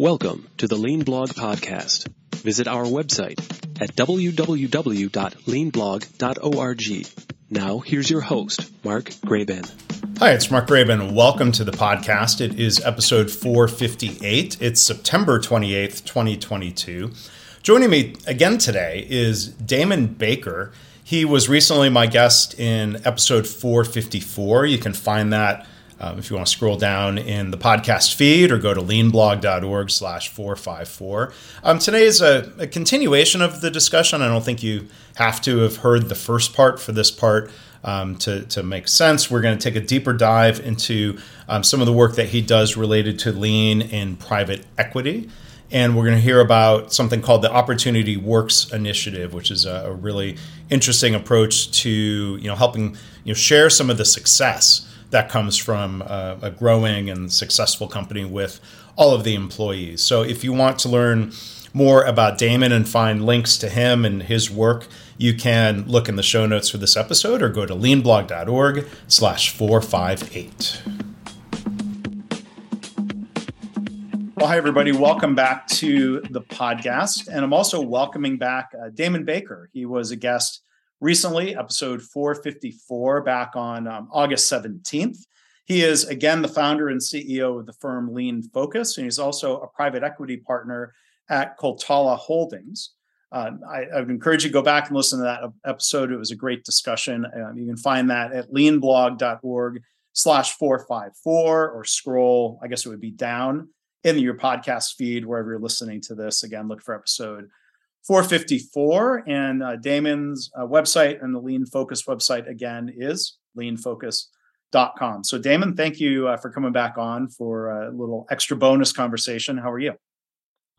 Welcome to the Lean Blog Podcast. Visit our website at www.leanblog.org. Now, here's your host, Mark Graban. Hi, it's Mark Graban. Welcome to the podcast. It is episode 458. It's September 28th, 2022. Joining me again today is Damon Baker. He was recently my guest in episode 454. You can find that um, if you want to scroll down in the podcast feed or go to leanblog.org slash 454. Um, today is a, a, continuation of the discussion. I don't think you have to have heard the first part for this part um, to, to make sense. We're going to take a deeper dive into um, some of the work that he does related to lean in private equity. And we're going to hear about something called the Opportunity Works Initiative, which is a, a really interesting approach to you know helping you know share some of the success that comes from a, a growing and successful company with all of the employees. So if you want to learn more about Damon and find links to him and his work, you can look in the show notes for this episode or go to leanblog.org slash 458. Well, hi, everybody. Welcome back to the podcast. And I'm also welcoming back uh, Damon Baker. He was a guest recently, episode 454, back on um, August 17th. He is, again, the founder and CEO of the firm Lean Focus, and he's also a private equity partner at Coltala Holdings. Uh, I, I, would encourage you to go back and listen to that episode. It was a great discussion. Um, you can find that at leanblog.org slash 454 or scroll, I guess it would be down in your podcast feed, wherever you're listening to this. Again, look for episode 454. And uh, Damon's uh, website and the Lean Focus website again is leanfocus.com. So, Damon, thank you uh, for coming back on for a little extra bonus conversation. How are you?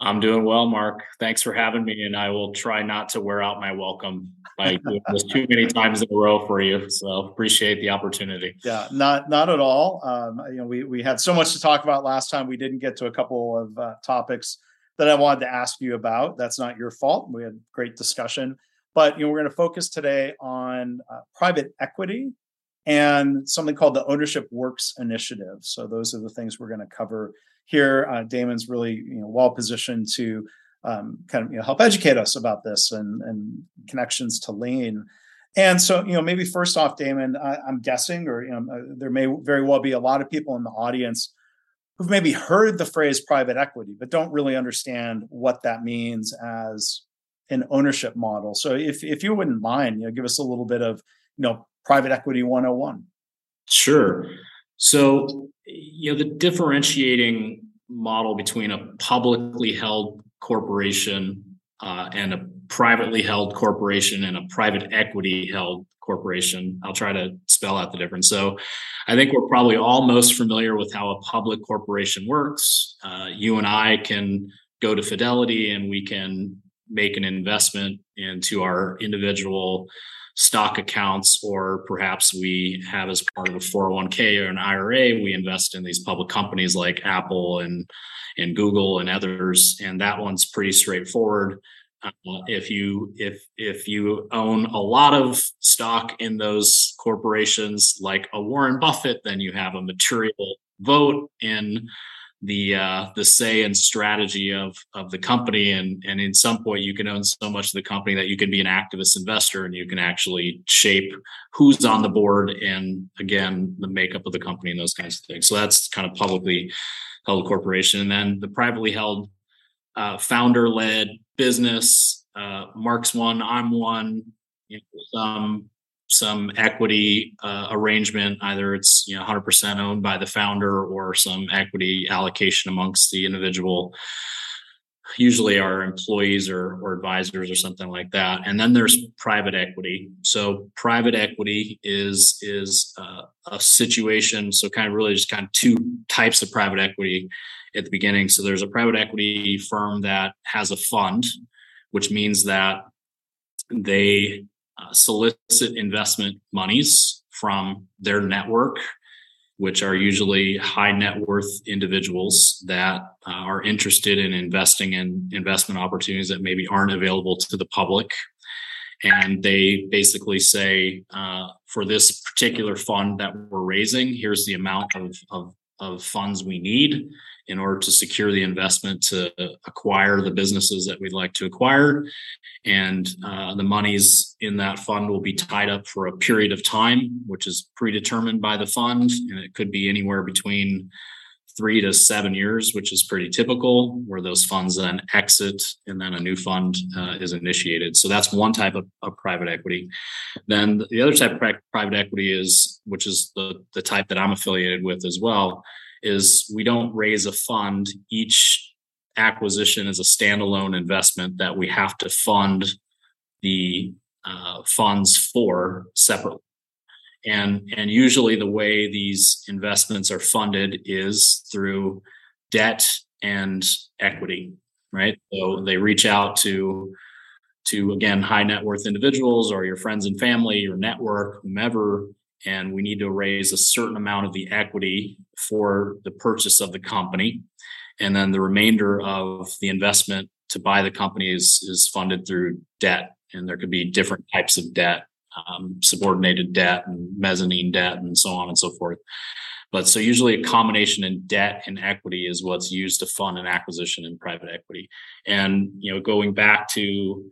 I'm doing well, Mark. Thanks for having me, and I will try not to wear out my welcome by doing this too many times in a row for you. So appreciate the opportunity. Yeah, not not at all. Um, you know, we we had so much to talk about last time. We didn't get to a couple of uh, topics that I wanted to ask you about. That's not your fault. We had great discussion, but you know we're going to focus today on uh, private equity and something called the Ownership Works Initiative. So those are the things we're going to cover here. Uh, Damon's really you know well positioned to um, kind of you know, help educate us about this and and connections to lean. And so, you know, maybe first off, Damon, I, am guessing, or you know, uh, there may very well be a lot of people in the audience who've maybe heard the phrase private equity, but don't really understand what that means as an ownership model. So if if you wouldn't mind, you know, give us a little bit of, you know, private equity 101. Sure. So, you know, the differentiating model between a publicly held corporation uh, and a privately held corporation and a private equity held corporation. I'll try to spell out the difference. So, I think we're probably all most familiar with how a public corporation works. Uh, you and I can go to Fidelity and we can make an investment into our individual stock accounts, or perhaps we have as part of a 401k or an IRA, we invest in these public companies like Apple and and Google and others. And that one's pretty straightforward. Uh, if you if if you own a lot of stock in those corporations like a Warren Buffett, then you have a material vote in the uh, the say and strategy of of the company, and and in some point you can own so much of the company that you can be an activist investor and you can actually shape who's on the board and again the makeup of the company and those kinds of things. So that's kind of publicly held corporation, and then the privately held uh, founder led business. Uh, Mark's one, I'm one. You know, some some equity uh, arrangement, either it's you know 100% owned by the founder or some equity allocation amongst the individual. Usually, our employees or, or advisors or something like that. And then there's private equity. So private equity is is uh, a situation. So kind of really just kind of two types of private equity at the beginning. So there's a private equity firm that has a fund, which means that they uh, solicit investment monies from their network, which are usually high net worth individuals that uh, are interested in investing in investment opportunities that maybe aren't available to the public. And they basically say, uh, for this particular fund that we're raising, here's the amount of, of, of funds we need in order to secure the investment to acquire the businesses that we'd like to acquire. And uh, the monies in that fund will be tied up for a period of time, which is predetermined by the fund. And it could be anywhere between three to seven years, which is pretty typical, where those funds then exit and then a new fund uh, is initiated. So that's one type of, of, private equity. Then the other type of private equity is, which is the, the type that I'm affiliated with as well, is we don't raise a fund. Each acquisition is a standalone investment that we have to fund the uh, funds for separately. And, and usually the way these investments are funded is through debt and equity, right? So they reach out to to again high net worth individuals or your friends and family, your network, whomever, and we need to raise a certain amount of the equity for the purchase of the company. And then the remainder of the investment to buy the company is, is funded through debt. And there could be different types of debt, um, subordinated debt and mezzanine debt and so on and so forth. But so usually a combination in debt and equity is what's used to fund an acquisition in private equity. And, you know, going back to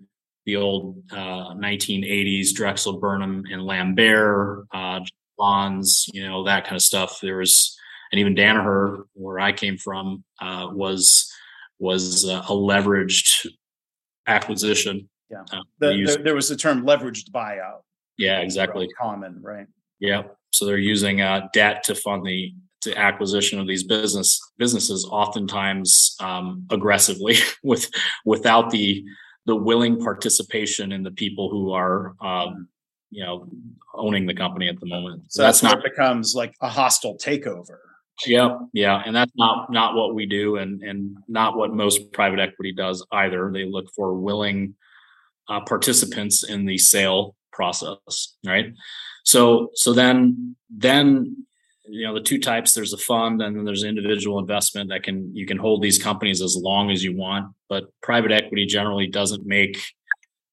the old uh, 1980s Drexel Burnham and Lambert uh, bonds, you know that kind of stuff. There was, and even Danaher, where I came from, uh, was was a leveraged acquisition. Yeah, uh, the, used, there, there, was the term leveraged buyout. Yeah, exactly. Common, right? Yeah. So they're using uh, debt to fund the to acquisition of these business businesses, oftentimes um, aggressively, with without the the willing participation in the people who are um, you know owning the company at the moment. So, so that's, that's not becomes like a hostile takeover. Yeah, yeah, and that's not not what we do, and and not what most private equity does either. They look for willing uh, participants in the sale process, right? So so then then you know the two types there's a fund and then there's individual investment that can you can hold these companies as long as you want but private equity generally doesn't make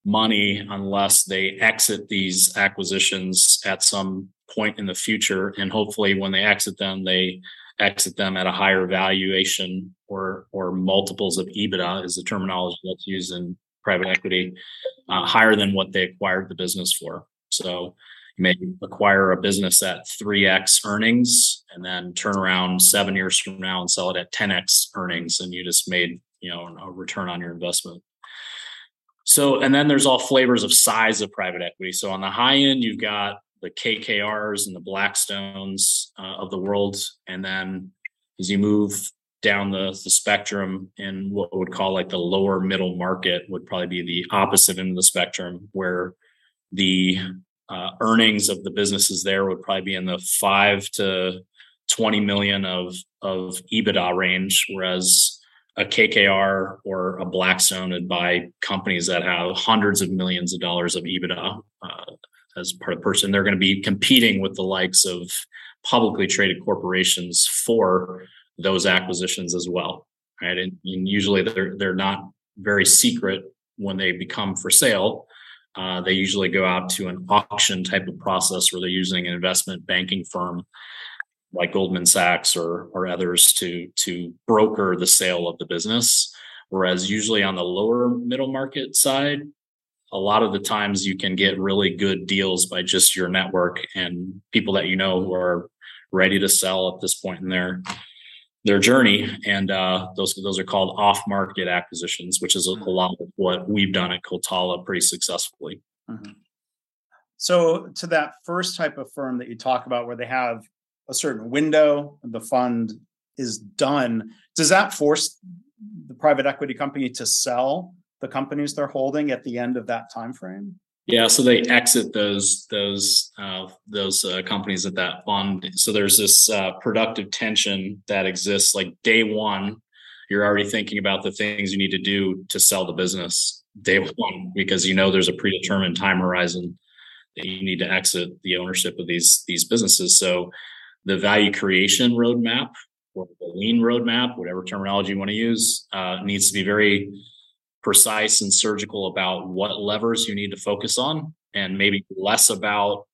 money unless they exit these acquisitions at some point in the future. And hopefully when they exit them they exit them at a higher valuation or or multiples of ebitda is the terminology that's used in private equity uh, higher than what they acquired the business for. So you may acquire a business at 3x earnings and then turn around seven years from now and sell it at 10x earnings and you just made you know a return on your investment. So and then there's all flavors of size of private equity. So on the high end you've got the kkrs and the blackstones uh, of the world. And then as you move down the, the spectrum in what we would call like the lower middle market would probably be the opposite end of the spectrum where the uh, earnings of the businesses there would probably be in the five to 20 million of, of EBITDA range, whereas a KKR or a Blackstone would buy companies that have hundreds of millions of dollars of EBITDA uh, as part of person. They're going to be competing with the likes of publicly traded corporations for those acquisitions as well, right? And, and usually they're they're not very secret when they become for sale. Uh, they usually go out to an auction type of process where they're using an investment banking firm like Goldman Sachs or or others to to broker the sale of the business. Whereas usually on the lower middle market side, a lot of the times you can get really good deals by just your network and people that you know who are ready to sell at this point in their their journey. And uh, those those are called off market acquisitions, which is a, a, mm-hmm. lot of what we've done at Coltala pretty successfully. Mm-hmm. So, to that first type of firm that you talk about, where they have a certain window, the fund is done. Does that force the private equity company to sell the companies they're holding at the end of that time frame? Yeah, so they exit those those uh, those uh, companies at that fund. So there's this uh, productive tension that exists. Like day one, you're already thinking about the things you need to do to sell the business day one because you know there's a predetermined time horizon that you need to exit the ownership of these these businesses. So the value creation roadmap or the lean roadmap, whatever terminology you want to use, uh, needs to be very precise and surgical about what levers you need to focus on and maybe less about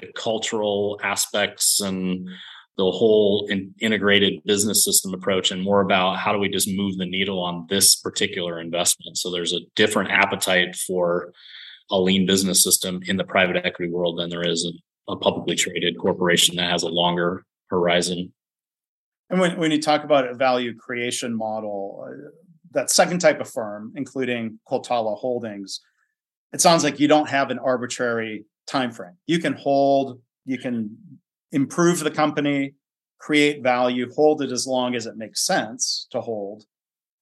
the cultural aspects and the whole in, integrated business system approach and more about how do we just move the needle on this particular investment. So there's a different appetite for a lean business system in the private equity world than there is a, publicly traded corporation that has a longer horizon. And when, when you talk about a value creation model, uh, that second type of firm, including Coltala Holdings, it sounds like you don't have an arbitrary time frame. You can hold, you can improve the company, create value, hold it as long as it makes sense to hold,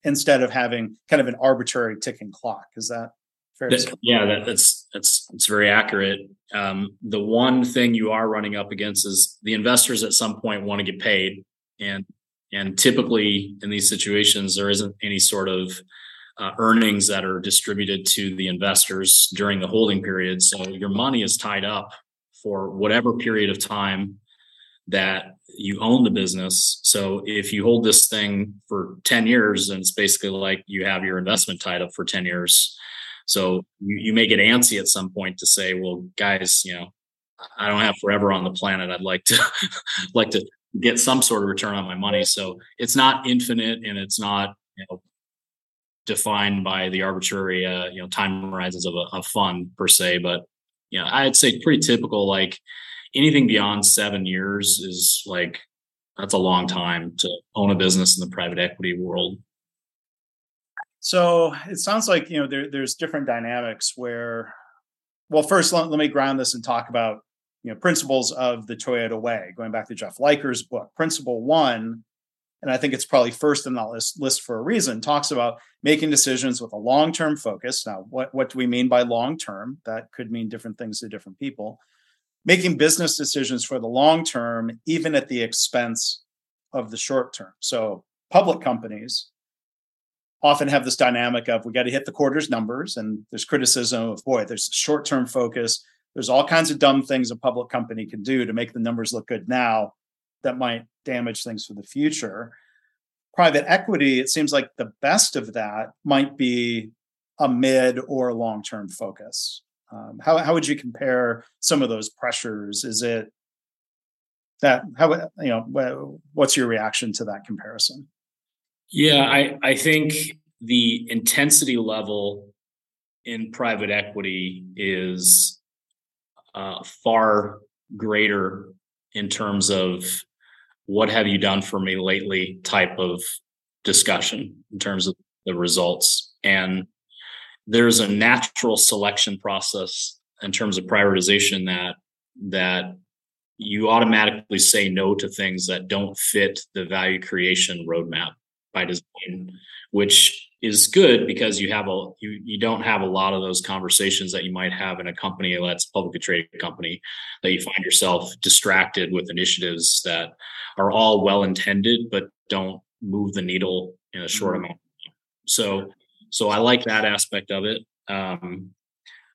instead of having kind of an arbitrary ticking clock. Is that fair? That, yeah, that, that's that's it's very accurate. Um, the one thing you are running up against is the investors at some point want to get paid, and and typically in these situations there isn't any sort of uh, earnings that are distributed to the investors during the holding period. So your money is tied up for whatever period of time that you own the business. So if you hold this thing for 10 years, then it's basically like you have your investment tied up for 10 years. So you, you may get antsy at some point to say, well, guys, you know, I don't have forever on the planet. I'd like to like to get some sort of return on my money. So it's not infinite and it's not, you know, defined by the arbitrary, uh, you know, time horizons of a, a fund per se. But, you know, I'd say pretty typical, like anything beyond seven years is like that's a long time to own a business in the private equity world. So it sounds like you know there, there's different dynamics where, well, first let, let me ground this and talk about you know principles of the Toyota way. Going back to Jeff Liker's book, Principle One, and I think it's probably first in that list list for a reason. Talks about making decisions with a long term focus. Now, what what do we mean by long term? That could mean different things to different people making business decisions for the long term, even at the expense of the short term. So public companies often have this dynamic of we got to hit the quarter's numbers, and there's criticism of boy, there's short term focus. There's all kinds of dumb things a public company can do to make the numbers look good now that might damage things for the future. Private equity, it seems like the best of that might be a mid or long term focus. Um, how how would you compare some of those pressures? Is it that how you know what's your reaction to that comparison? Yeah, I I think the intensity level in private equity is uh, far greater in terms of what have you done for me lately type of discussion in terms of the results. And there's a natural selection process in terms of prioritization that that you automatically say no to things that don't fit the value creation roadmap by design which is good because you have a you you don't have a lot of those conversations that you might have in a company that's a publicly traded company that you find yourself distracted with initiatives that are all well intended but don't move the needle in a short mm-hmm. amount so so I like that aspect of it. Um,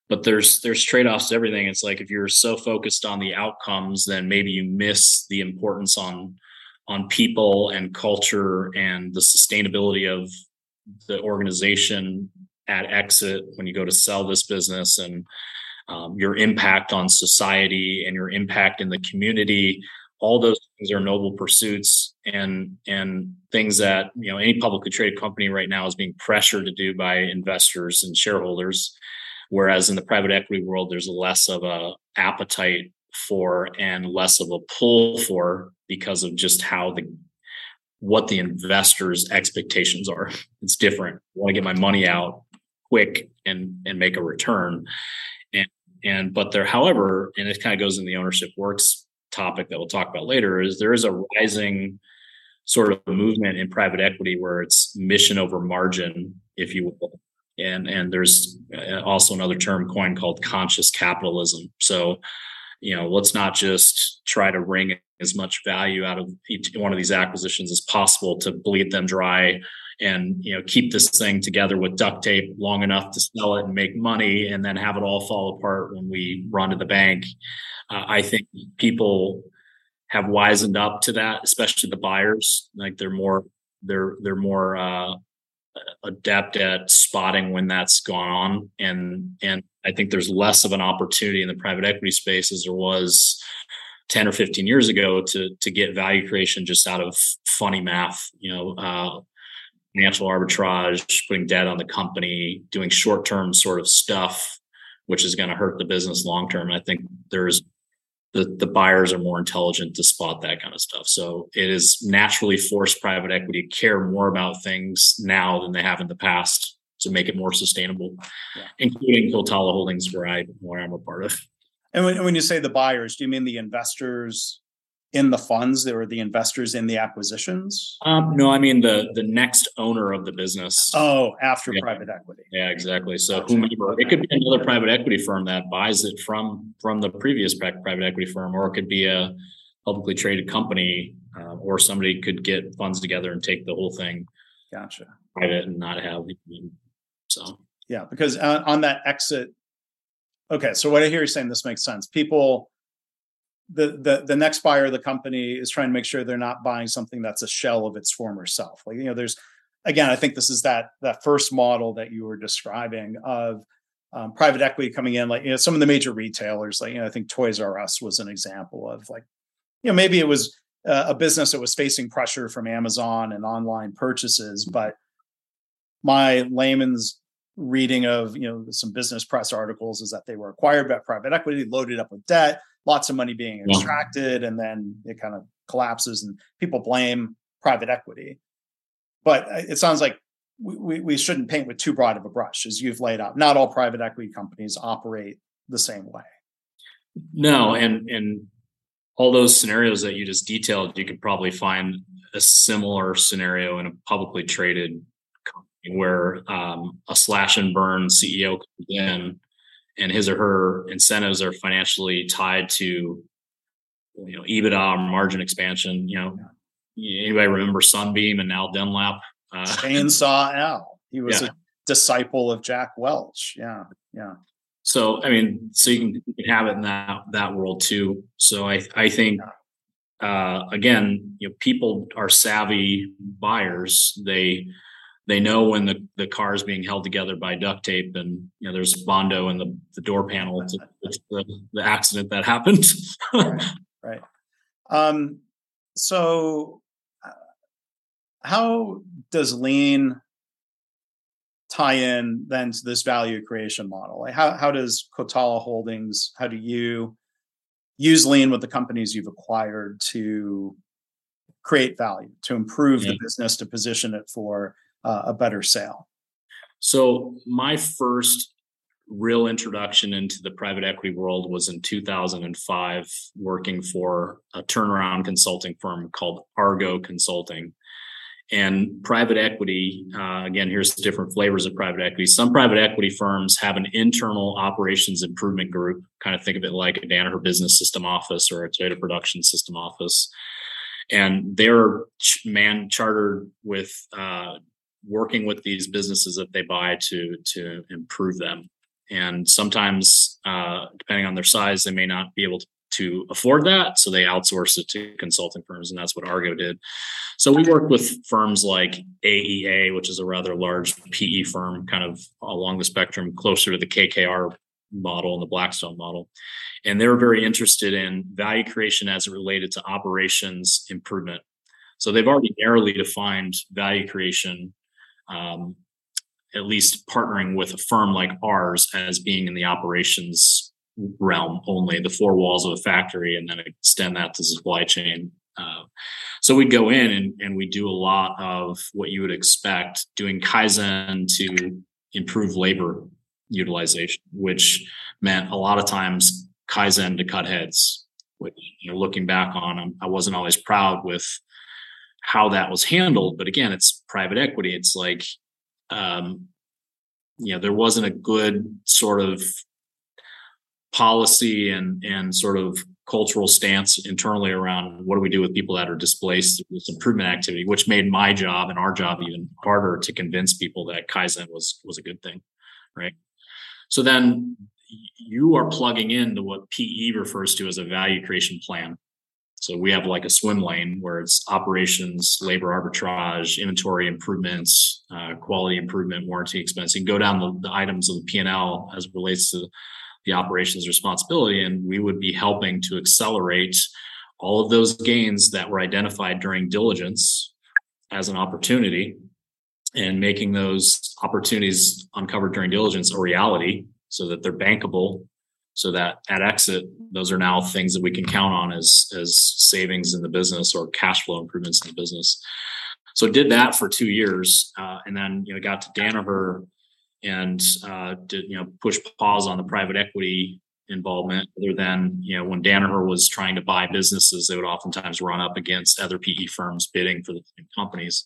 but there's there's trade-offs to everything. It's like if you're so focused on the outcomes, then maybe you miss the importance on on people and culture and the sustainability of the organization at exit when you go to sell this business and um, your impact on society and your impact in the community all those things are noble pursuits and and things that you know any publicly traded company right now is being pressured to do by investors and shareholders. Whereas in the private equity world there's less of a appetite for and less of a pull for because of just how the what the investors expectations are it's different i want to get my money out quick and and make a return and and but there however and it kind of goes in the ownership works topic that we'll talk about later is there is a rising sort of movement in private equity where it's mission over margin, if you will. And and there's uh, also another term coined called conscious capitalism. So, you know, let's not just try to wring as much value out of each one of these acquisitions as possible to bleed them dry and you know keep this thing together with duct tape long enough to sell it and make money and then have it all fall apart when we run to the bank uh, I think people have wisened up to that, especially the buyers. Like they're more they're they're more uh, adept at spotting when that's gone on, and and I think there's less of an opportunity in the private equity space as there was 10 or 15 years ago to to get value creation just out of funny math you know uh, financial arbitrage putting debt on the company doing short term sort of stuff which is going to hurt the business long term i think there's the, the buyers are more intelligent to spot that kind of stuff. So it is naturally forced private equity to care more about things now than they have in the past to make it more sustainable yeah. including Coltala holdings where i where i'm a part of and when, when you say the buyers, do you mean the investors in the funds or the investors in the acquisitions? Um, no, I mean the the next owner of the business. Oh, after yeah. private equity. Yeah, exactly. So gotcha. whomever it could be another private equity firm that buys it from from the previous private equity firm, or it could be a publicly traded company, uh, or somebody could get funds together and take the whole thing. Gotcha. Private and not have so. Yeah, because uh, on that exit Okay, so what I hear you saying this makes sense. People, the the the next buyer of the company is trying to make sure they're not buying something that's a shell of its former self. Like you know, there's again, I think this is that that first model that you were describing of um, private equity coming in, like you know, some of the major retailers, like you know, I think Toys R Us was an example of like, you know, maybe it was uh, a business that was facing pressure from Amazon and online purchases, but my layman's reading of you know some business press articles is that they were acquired by private equity loaded up with debt lots of money being extracted and then it kind of collapses and people blame private equity. But uh, it sounds like we, we shouldn't paint with too broad of a brush as you've laid out. Not all private equity companies operate the same way. No and and all those scenarios that you just detailed you could probably find a similar scenario in a publicly traded where um, a slash and burn CEO comes in and his or her incentives are financially tied to you know EBITDA margin expansion. You know, anybody remember Sunbeam and Al Dunlap? Uh, Chainsaw Al. He was yeah. a disciple of Jack Welch. Yeah, yeah. So I mean, so you can, you can have it in that that world too. So I I think. Uh, again, you know, people are savvy buyers. They they know when the, the car is being held together by duct tape and you know there's bondo in the, the door panel to, the, the accident that happened right, right. Um, so uh, how does lean tie in then to this value creation model like how, how does Coltala holdings how do you use lean with the companies you've acquired to create value to improve yeah. the business to position it for uh, a better sale? So my first real introduction into the private equity world was in 2005 working for a turnaround consulting firm called argo consulting. And private equity uh, again here's the different flavors of private equity. Some private equity firms have an internal operations improvement group kind of think of it like a danaher business system office or a toyota production system office. And they're man chartered with uh, working with these businesses that they buy to to improve them. And sometimes, uh, depending on their size, they may not be able to, to afford that, so they outsource it to consulting firms, and that's what Argo did. So we worked with firms like AEA, which is a rather large PE firm, kind of along the spectrum, closer to the KKR model and the Blackstone model. And they were very interested in value creation as it related to operations improvement. So they've already narrowly defined value creation um, at least partnering with a firm like ours as being in the operations realm only, the four walls of a factory, and then extend that to supply chain. Uh, so we'd go in and, and we do a lot of what you would expect, doing Kaizen to improve labor utilization, which meant a lot of times Kaizen to cut heads, which, you know, looking back on, I wasn't always proud with how that was handled. But again, it's private equity. It's like, um, you know, there wasn't a good sort of policy and and sort of cultural stance internally around what do we do with people that are displaced with improvement activity, which made my job and our job even harder to convince people that Kaizen was was a good thing, right? So then you are plugging into what PE refers to as a value creation plan. So we have like a swim lane where it's operations, labor arbitrage, inventory improvements, uh, quality improvement, warranty expense. Can go down the, the items of the P&L as relates to the operations responsibility, and we would be helping to accelerate all of those gains that were identified during diligence as an opportunity and making those opportunities uncovered during diligence a reality so that they're bankable so that at exit those are now things that we can count on as as savings in the business or cash flow improvements in the business. So did that for two years uh, and then you know got to danaher and uh, did you know push pause on the private equity involvement other than you know when danaher was trying to buy businesses they would oftentimes run up against other pe firms bidding for the same companies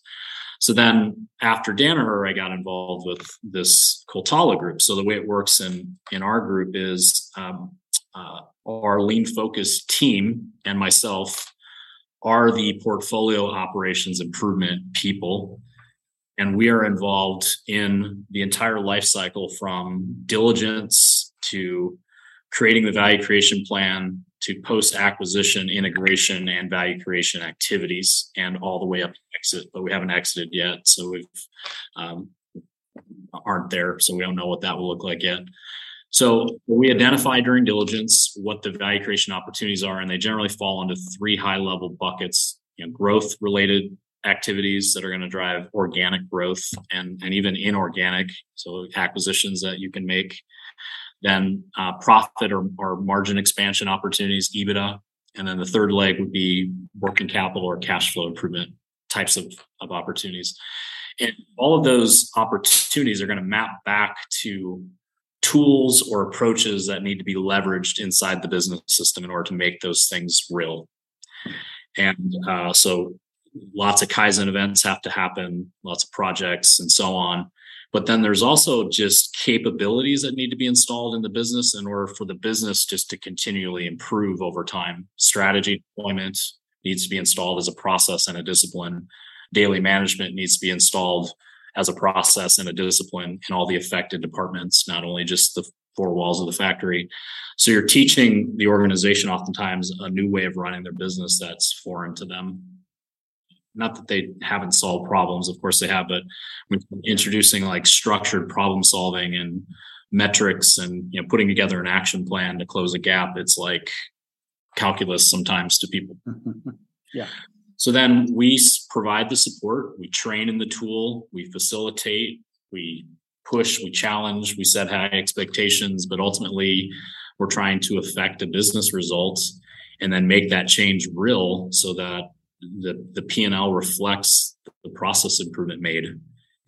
so then after Danaher, I got involved with this Coltala group. So the way it works in in our group is um, uh, our lean focused team and myself are the portfolio operations improvement people. And we are involved in the entire life cycle from diligence to creating the value creation plan to post acquisition integration and value creation activities and all the way up to exit but we haven't exited yet so we've um, aren't there so we don't know what that will look like yet. So we identify during diligence what the value creation opportunities are and they generally fall into three high level buckets you know growth related activities that are going to drive organic growth and and even inorganic so acquisitions that you can make then uh, profit or, or margin expansion opportunities, EBITDA. And then the third leg would be working capital or cash flow improvement types of, of opportunities. And all of those opportunities are going to map back to tools or approaches that need to be leveraged inside the business system in order to make those things real. And uh, so lots of Kaizen events have to happen, lots of projects and so on. But then there's also just capabilities that need to be installed in the business in order for the business just to continually improve over time. Strategy deployment needs to be installed as a process and a discipline. Daily management needs to be installed as a process and a discipline in all the affected departments, not only just the four walls of the factory. So you're teaching the organization oftentimes a new way of running their business that's foreign to them not that they haven't solved problems of course they have but when introducing like structured problem solving and metrics and you know putting together an action plan to close a gap it's like calculus sometimes to people. Yeah. So then we provide the support we train in the tool we facilitate we push we challenge we set high expectations but ultimately we're trying to affect a business result and then make that change real so that the the P&L reflects the process improvement made.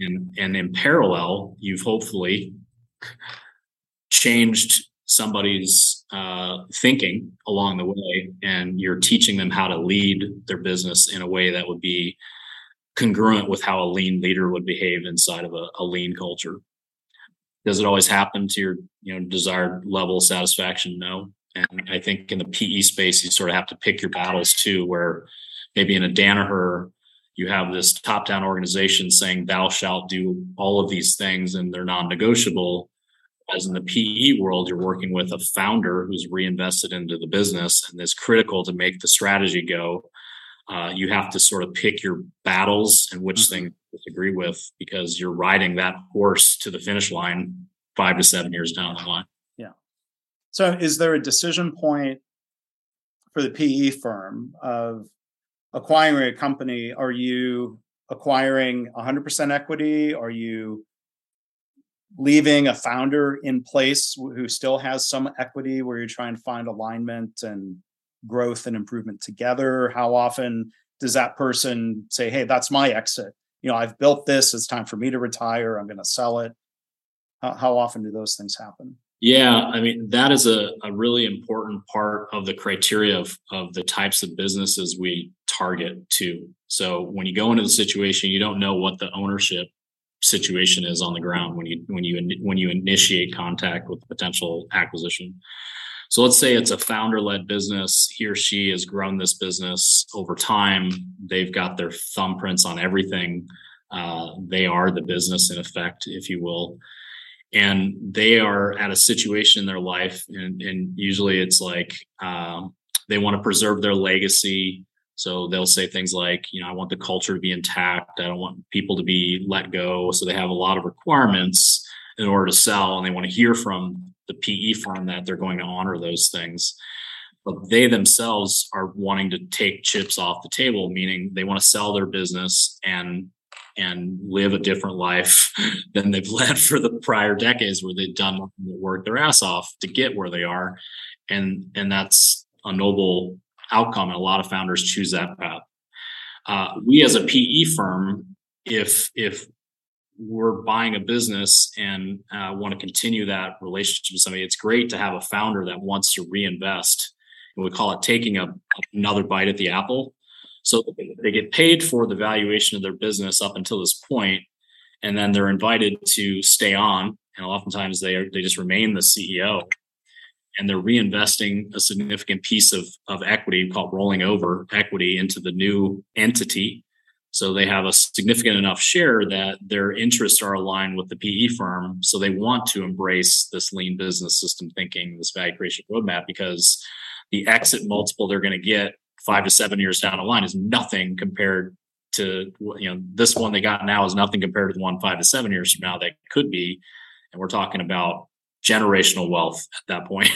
And, and in parallel, you've hopefully changed somebody's uh, thinking along the way, and you're teaching them how to lead their business in a way that would be congruent with how a lean leader would behave inside of a, a lean culture. Does it always happen to your you know desired level of satisfaction? No. And I think in the PE space, you sort of have to pick your battles too, where maybe in a Danaher, you have this top down organization saying, thou shalt do all of these things and they're non negotiable. As in the PE world, you're working with a founder who's reinvested into the business and is critical to make the strategy go. Uh, you have to sort of pick your battles and which mm-hmm. thing you disagree with because you're riding that horse to the finish line five to seven years down the line. Yeah. So, is there a decision point for the PE firm of acquiring a company, are you acquiring 100% equity? Are you leaving a founder in place who still has some equity where you're trying to find alignment and growth and improvement together? How often does that person say, hey, that's my exit? You know, I've built this, it's time for me to retire, I'm going to sell it. How, how often do those things happen? Yeah, I mean, that is a, a really important part of the criteria of, of the types of businesses we target too. So when you go into the situation, you don't know what the ownership situation is on the ground when you when you when you initiate contact with potential acquisition. So let's say it's a founder led business. He or she has grown this business over time. They've got their thumbprints on everything. Uh, they are the business in effect, if you will and they are at a situation in their life and, and usually it's like um, they want to preserve their legacy. So they'll say things like you know i want the culture to be intact. I don't want people to be let go. So they have a lot of requirements in order to sell and they want to hear from the PE firm that they're going to honor those things. But they themselves are wanting to take chips off the table, meaning they want to sell their business and and live a different life than they've led for the prior decades where they've done work their ass off to get where they are. And and that's a noble outcome. And a lot of founders choose that path. Uh, we as a PE firm, if if we're buying a business and uh, want to continue that relationship with somebody, it's great to have a founder that wants to reinvest. And we call it taking a, another bite at the apple. So they get paid for the valuation of their business up until this point, and then they're invited to stay on. And oftentimes they are, they just remain the CEO, and they're reinvesting a significant piece of of equity called rolling over equity into the new entity so they have a significant enough share that their interests are aligned with the PE firm. So they want to embrace this lean business system thinking, this value creation roadmap, because the exit multiple they're going to get five to seven years down the line is nothing compared to you know this one they got now is nothing compared to the one five to seven years from now that could be and we're talking about generational wealth at that point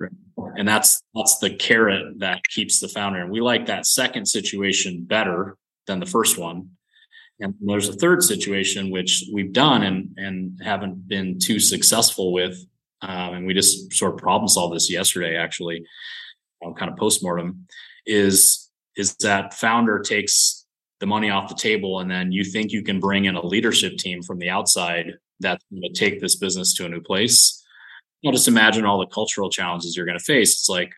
and that's that's the carrot that keeps the founder and we like that second situation better than the first one. And there's a third situation which we've done and and haven't been too successful with. Um, and we just sort of problem solved this yesterday, actually, um, kind of postmortem. Is is that founder takes the money off the table, and then you think you can bring in a leadership team from the outside that's going to take this business to a new place. Well, just imagine all the cultural challenges you're going to face. It's like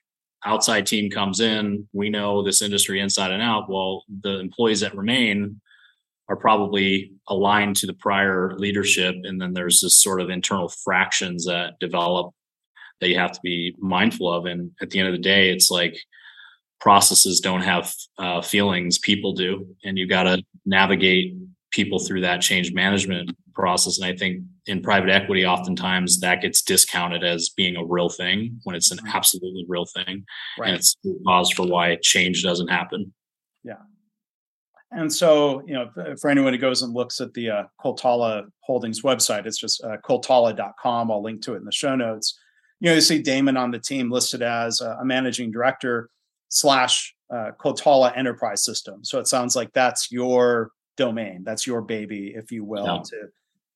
outside team comes in, we know this industry inside and out. Well, the employees that remain are probably aligned to the prior leadership. And then there's this sort of internal fractions that develop that you have to be mindful of. And at the end of the day, it's like processes don't have uh, feelings, people do. And you got to navigate people through that change management process. And I think in private equity, oftentimes that gets discounted as being a real thing when it's an mm-hmm. absolutely real thing. Right. And it's the cause for why change doesn't happen. Yeah. And so, you know, for anyone who goes and looks at the uh, Coltala Holdings website, it's just uh, coltala.com. I'll link to it in the show notes. You know, you see Damon on the team listed as a managing director slash uh, Coltala Enterprise System. So it sounds like that's your domain. That's your baby, if you will, yeah. to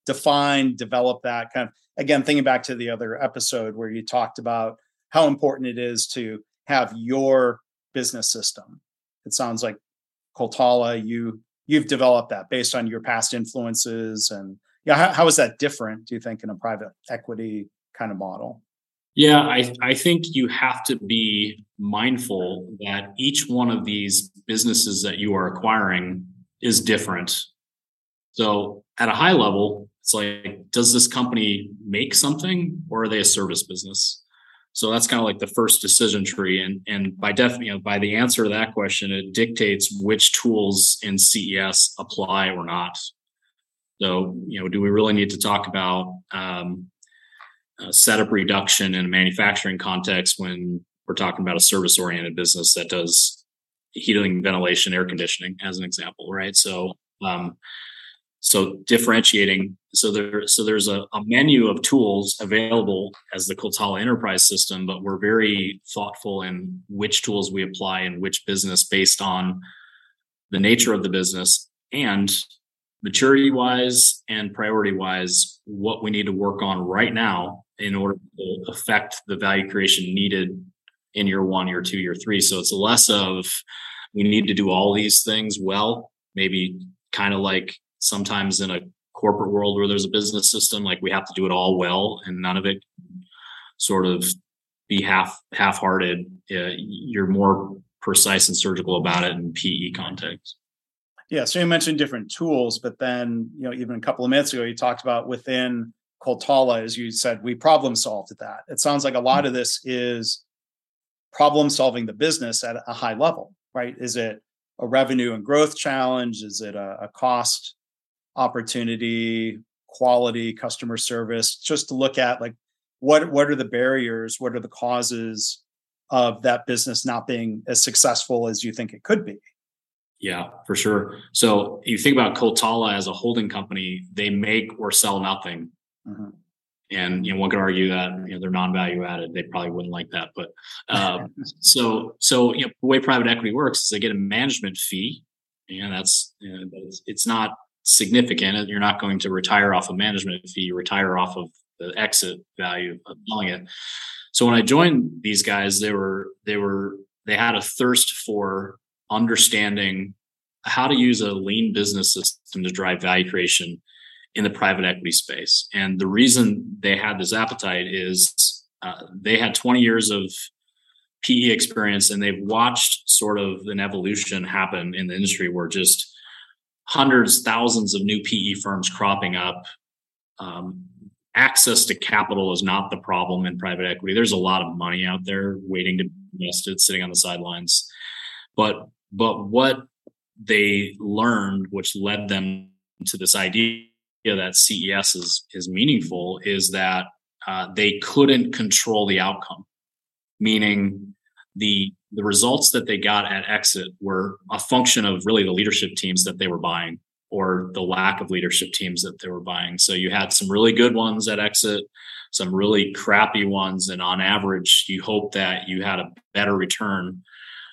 define, develop that kind of again, thinking back to the other episode where you talked about how important it is to have your business system. It sounds like Coltala, you you've developed that based on your past influences and yeah, how, how is that different, do you think, in a private equity kind of model? Yeah, I, I think you have to be mindful that each one of these businesses that you are acquiring is different. So at a high level, it's like, does this company make something or are they a service business? So that's kind of like the first decision tree. And and by def, you know, by the answer to that question, it dictates which tools in CES apply or not. So, you know, do we really need to talk about um, setup reduction in a manufacturing context when we're talking about a service oriented business that does heating, ventilation, air conditioning, as an example, right? So, um, so differentiating. So there, so there's a, a menu of tools available as the Coltala Enterprise System, but we're very thoughtful in which tools we apply in which business based on the nature of the business and maturity wise and priority wise what we need to work on right now in order to affect the value creation needed in year one, year two, year three. So it's less of we need to do all these things well, maybe kind of like sometimes in a corporate world where there's a business system, like we have to do it all well and none of it sort of be half half hearted. Uh, you're more precise and surgical about it in PE context. Yeah, so you mentioned different tools, but then you know even a couple of minutes ago you talked about within Coltala, as you said, we problem solved that. It sounds like a lot mm. of this is problem solving the business at a high level, right? Is it a revenue and growth challenge? Is it a, a cost opportunity, quality, customer service? Just to look at like what what are the barriers? What are the causes of that business not being as successful as you think it could be? Yeah, for sure. So you think about Coltala as a holding company, they make or sell nothing. Mm-hmm. And you know, one could argue that you know they're non-value added. They probably wouldn't like that, but uh, so so you know, the way private equity works is they get a management fee, and that's you know, it's, it's not significant. You're not going to retire off a management fee. You retire off of the exit value of selling it. So when I joined these guys, they were they were they had a thirst for understanding how to use a lean business system to drive value creation in the private equity space. And the reason they had this appetite is uh, they had 20 years of PE experience and they've watched sort of an evolution happen in the industry where just hundreds, thousands of new PE firms cropping up. Um, access to capital is not the problem in private equity. There's a lot of money out there waiting to be invested, sitting on the sidelines. But but what they learned, which led them to this idea that CES is is meaningful, is that uh, they couldn't control the outcome, meaning the the results that they got at exit were a function of really the leadership teams that they were buying or the lack of leadership teams that they were buying. So you had some really good ones at exit, some really crappy ones, and on average, you hope that you had a better return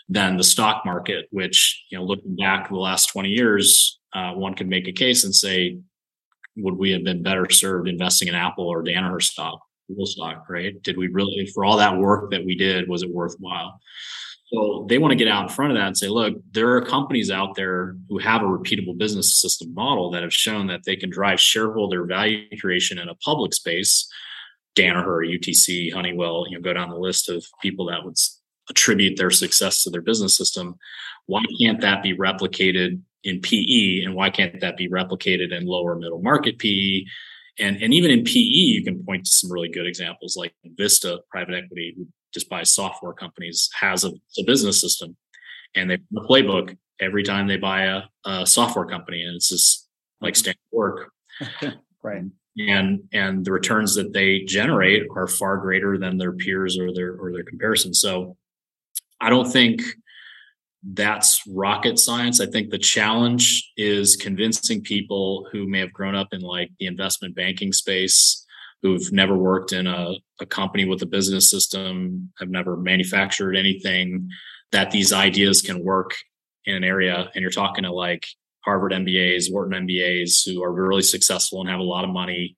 than the stock market. Which you know, looking back the last twenty years, uh, one could make a case and say, would we have been better served investing in Apple or Danaher stock, Google stock? Right? Did we really, for all that work that we did, was it worthwhile? So they want to get out in front of that and say, look, there are companies out there who have a repeatable business system model that have shown that they can drive shareholder value creation in a public space. Danaher, UTC, Honeywell, you know, go down the list of people that would attribute their success to their business system. Why can't that be replicated in PE? And why can't that be replicated in lower middle market PE? And, and even in PE, you can point to some really good examples like Vista Private Equity, who just buys software companies, has a, a business system. And they the playbook every time they buy a, a software company. And it's just like mm-hmm. standard work. right. And and the returns that they generate are far greater than their peers or their or their comparisons. So I don't think that's rocket science. I think the challenge is convincing people who may have grown up in like the investment banking space, who've never worked in a, a company with a business system, have never manufactured anything, that these ideas can work in an area. And you're talking to like Harvard MBAs, Wharton MBAs who are really successful and have a lot of money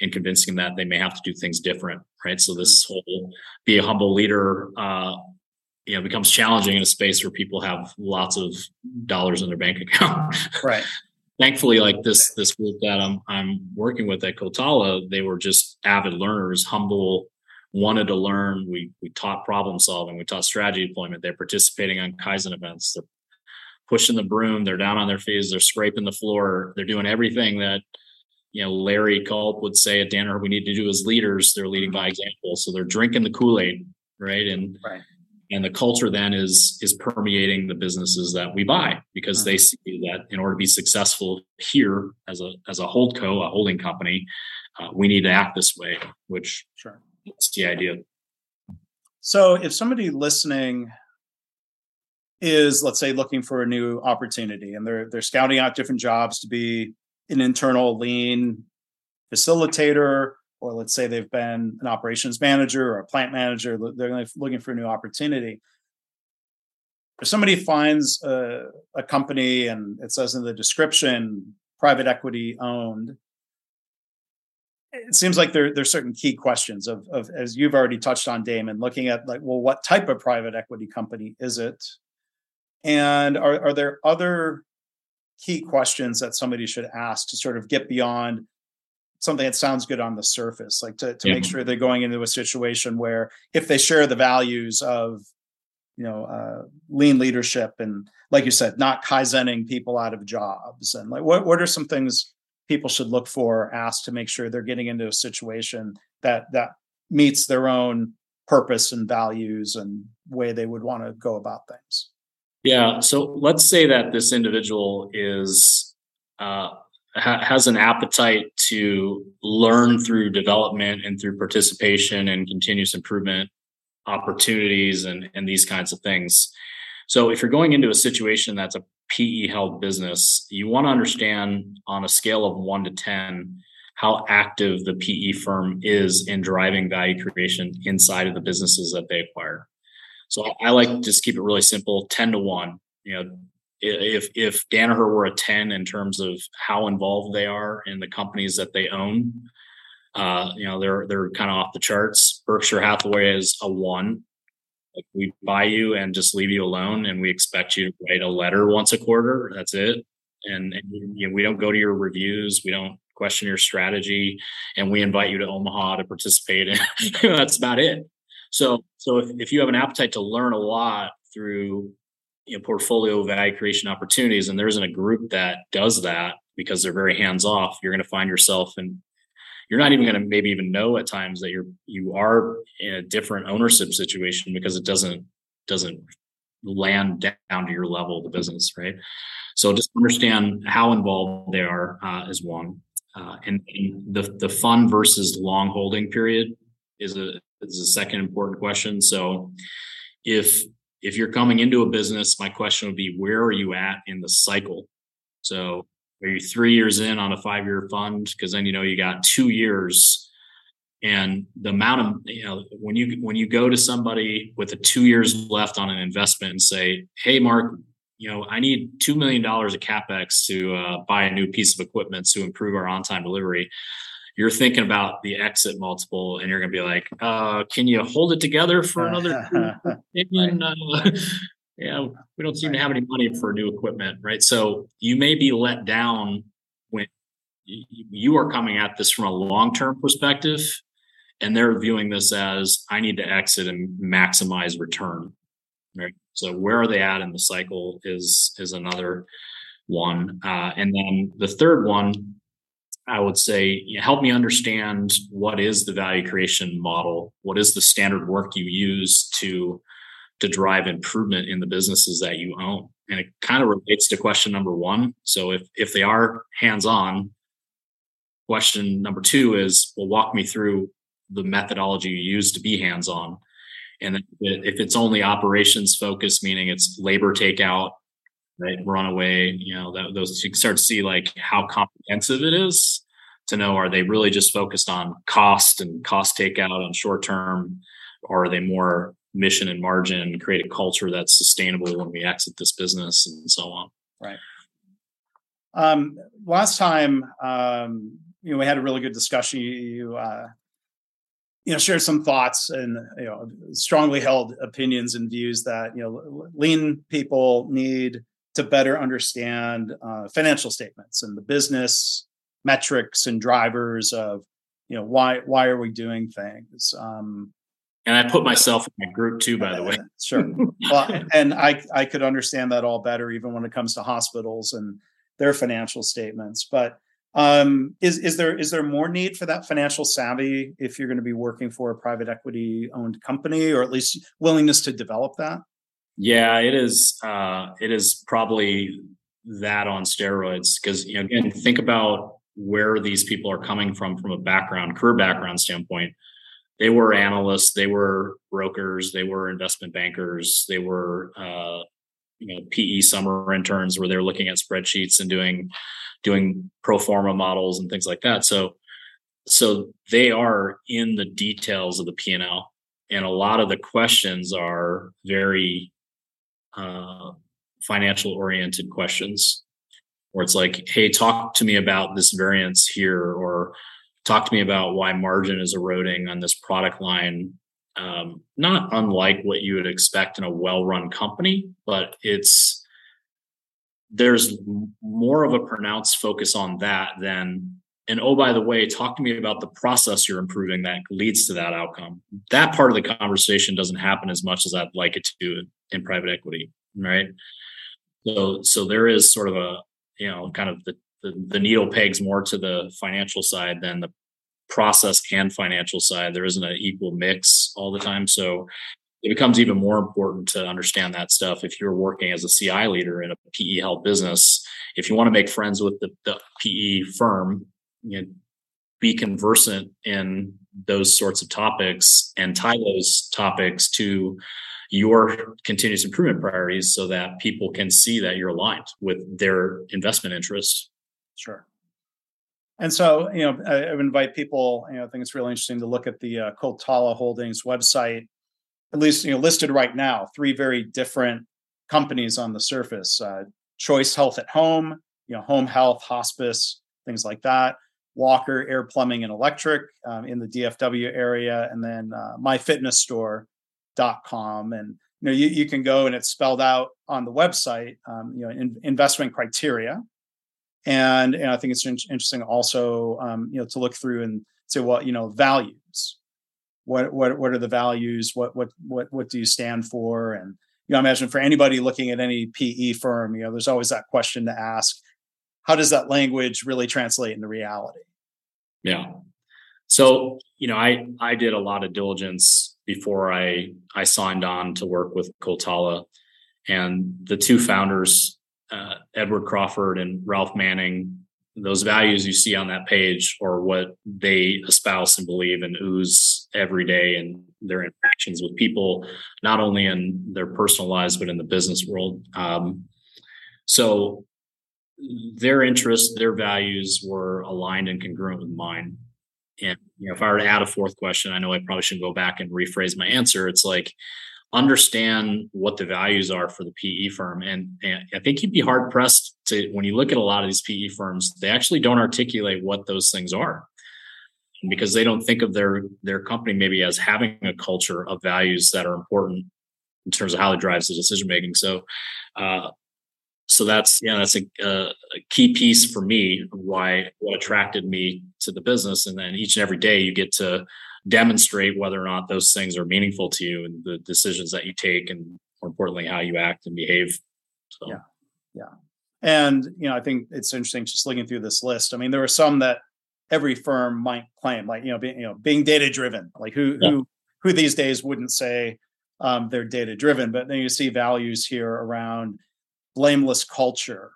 and convincing them that they may have to do things different. Right. So this whole be a humble leader uh, you know becomes challenging in a space where people have lots of dollars in their bank account. Uh-huh. Right. Thankfully, like this this group that I'm I'm working with at Coltala, they were just avid learners, humble, wanted to learn. We we taught problem solving, we taught strategy deployment. They're participating on Kaizen events. They're pushing the broom. They're down on their face. They're scraping the floor. They're doing everything that you know Larry Culp would say at Danaher we need to do as leaders. They're leading mm-hmm. by example. So they're drinking the Kool Aid, right? And right and the culture then is is permeating the businesses that we buy because they mm-hmm. see that in order to be successful here as a as a holdco a holding company uh, we need to act this way which sure that's the idea so if somebody listening is let's say looking for a new opportunity and they're they're scouting out different jobs to be an internal lean facilitator or let's say they've been an operations manager or a plant manager, they're looking for a new opportunity. If somebody finds a, a company and it says in the description, private equity owned, it seems like there there's certain key questions of, of as you've already touched on damon looking at like well what type of private equity company is it and are, are there other key questions that somebody should ask to sort of get beyond something that sounds good on the surface, like to, to yeah. make sure they're going into a situation where if they share the values of, you know, uh, lean leadership and like you said, not kaizening people out of jobs and like what, what are some things people should look for, ask to make sure they're getting into a situation that that meets their own purpose and values and way they would want to go about things. Yeah. So let's say that this individual is uh, ha- has an appetite to learn through development and through participation and continuous improvement opportunities and, and these kinds of things. So if you're going into a situation that's a PE held business, you want to understand on a scale of one to 10, how active the PE firm is in driving value creation inside of the businesses that they acquire. So I like to just keep it really simple, 10 to 1. You know, if if Danaher were a 10 in terms of how involved they are in the companies that they own, uh, you know, they're they're kind of off the charts. Berkshire Hathaway is a one. Like we buy you and just leave you alone, and we expect you to write a letter once a quarter. That's it. And, and you know, we don't go to your reviews. We don't question your strategy, and we invite you to Omaha to participate. In. that's about it. So, so if, if you have an appetite to learn a lot through you know, portfolio value creation opportunities, and there isn't a group that does that because they're very hands off, you're going to find yourself and you're not even going to maybe even know at times that you're you are in a different ownership situation because it doesn't doesn't land down to your level of the business, right? So just understand how involved they are uh, is one, uh, and, and the the fun versus long holding period is a is a second important question. So if if you're coming into a business, my question would be where are you at in the cycle? So are you three years in on a five year fund? Because then you know you got two years, and the amount of you know when you when you go to somebody with a two years left on an investment and say, "Hey, Mark, you know I need two million dollars of capex to uh, buy a new piece of equipment to improve our on time delivery." You're thinking about the exit multiple, and you're going to be like, uh, "Can you hold it together for another?" right. uh, yeah, we don't seem to have any money for new equipment, right? So you may be let down when you are coming at this from a long term perspective, and they're viewing this as I need to exit and maximize return, right? So where are they at in the cycle is is another one, uh, and then the third one, I would say, help me understand what is the value creation model, what is the standard work you use to to drive improvement in the businesses that you own. And it kind of relates to question number one. So if if they are hands-on, question number two is, well, walk me through the methodology you use to be hands-on. And if it's only operations focused, meaning it's labor takeout, right, runaway, you know, that, those you can start to see like how comprehensive it is to know are they really just focused on cost and cost takeout on short term, or are they more mission and margin, create a culture that's sustainable when we exit this business and so on. Right. Um, last time, um, you know, we had a really good discussion. You, you, uh, you know, shared some thoughts and you know, strongly held opinions and views that you know, lean people need to better understand uh, financial statements and the business metrics and drivers of you know why why are we doing things um, and I put myself in my group too, by the way. Sure. well, and I I could understand that all better, even when it comes to hospitals and their financial statements. But um, is is there is there more need for that financial savvy if you're going to be working for a private equity owned company, or at least willingness to develop that? Yeah, it is. Uh, it is probably that on steroids because you know again think about where these people are coming from from a background career background standpoint they were analysts, they were brokers, they were investment bankers, they were uh, you know PE summer interns where they're looking at spreadsheets and doing doing pro forma models and things like that. So so they are in the details of the P and L, and a lot of the questions are very uh, financial oriented questions, where it's like, "Hey, talk to me about this variance here," or talk to me about why margin is eroding on this product line. Um, not unlike what you would expect in a well-run company but it's there's more of a pronounced focus on that than and oh by the way talk to me about the process you're improving that leads to that outcome that part of the conversation doesn't happen as much as i'd like it to in private equity right so so there is sort of a you know kind of the the, the needle pegs more to the financial side than the process and financial side. There isn't an equal mix all the time. So it becomes even more important to understand that stuff if you're working as a CI leader in a PE held business. If you want to make friends with the, the PE firm, you know, be conversant in those sorts of topics and tie those topics to your continuous improvement priorities so that people can see that you're aligned with their investment interests. Sure. And so, you know, I, I invite people. You know, I think it's really interesting to look at the uh, Coltala Holdings website. At least, you know, listed right now, three very different companies on the surface: uh, Choice Health at Home, you know, home health, hospice, things like that. Walker Air Plumbing and Electric um, in the DFW area, and then uh, myfitnessstore.com. And you know, you, you can go and it's spelled out on the website. Um, you know, in, investment criteria, and, and I think it's in- interesting also, um, you know, to look through and say, well, you know, values. What what what are the values? What what what what do you stand for? And you know, I imagine for anybody looking at any PE firm, you know, there's always that question to ask: How does that language really translate into reality? Yeah. So you know, I I did a lot of diligence before I I signed on to work with Coltala, and the two founders uh, Edward Crawford and Ralph Manning, those values you see on that page are what they espouse and believe and ooze every day in their interactions with people, not only in their personal lives, but in the business world. Um, so their interests, their values were aligned and congruent with mine. And you know, if I were to add a fourth question, I know I probably should go back and rephrase my answer. It's like, understand what the values are for the PE firm. And, and, I think you'd be hard pressed to, when you look at a lot of these PE firms, they actually don't articulate what those things are because they don't think of their, their company maybe as having a culture of values that are important in terms of how it drives the decision making. So, uh, so that's yeah that's a, a, key piece for me why what attracted me to the business. And then each and every day you get to demonstrate whether or not those things are meaningful to you and the decisions that you take and more importantly how you act and behave. So. yeah. Yeah. And you know i think it's interesting just looking through this list. I mean there are some that every firm might claim like you know being you know being data driven like who yeah. who who these days wouldn't say um, they're data driven but then you see values here around blameless culture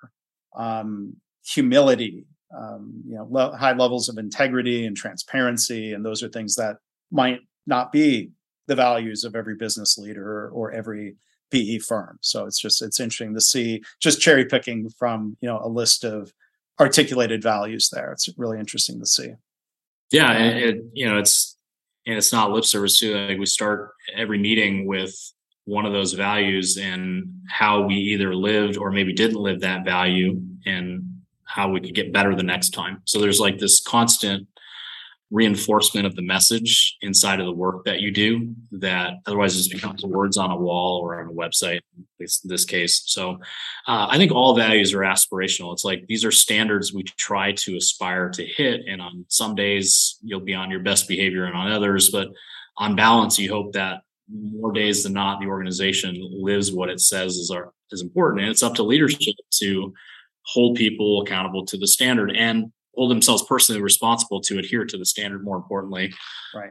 um, humility um, you know lo- high levels of integrity and transparency and those are things that might not be the values of every business leader or every PE firm. So it's just it's interesting to see just cherry picking from you know a list of articulated values there. It's really interesting to see. Yeah, and it, you know it's and it's not lip service too. Like we start every meeting with one of those values and how we either lived or maybe didn't live that value and how we could get better the next time. So there's like this constant reinforcement of the message inside of the work that you do that otherwise just becomes words on a wall or on a website at least in this case so uh, i think all values are aspirational it's like these are standards we try to aspire to hit and on some days you'll be on your best behavior and on others but on balance you hope that more days than not the organization lives what it says is are is important and it's up to leadership to hold people accountable to the standard and hold themselves personally responsible to adhere to the standard more importantly. Right.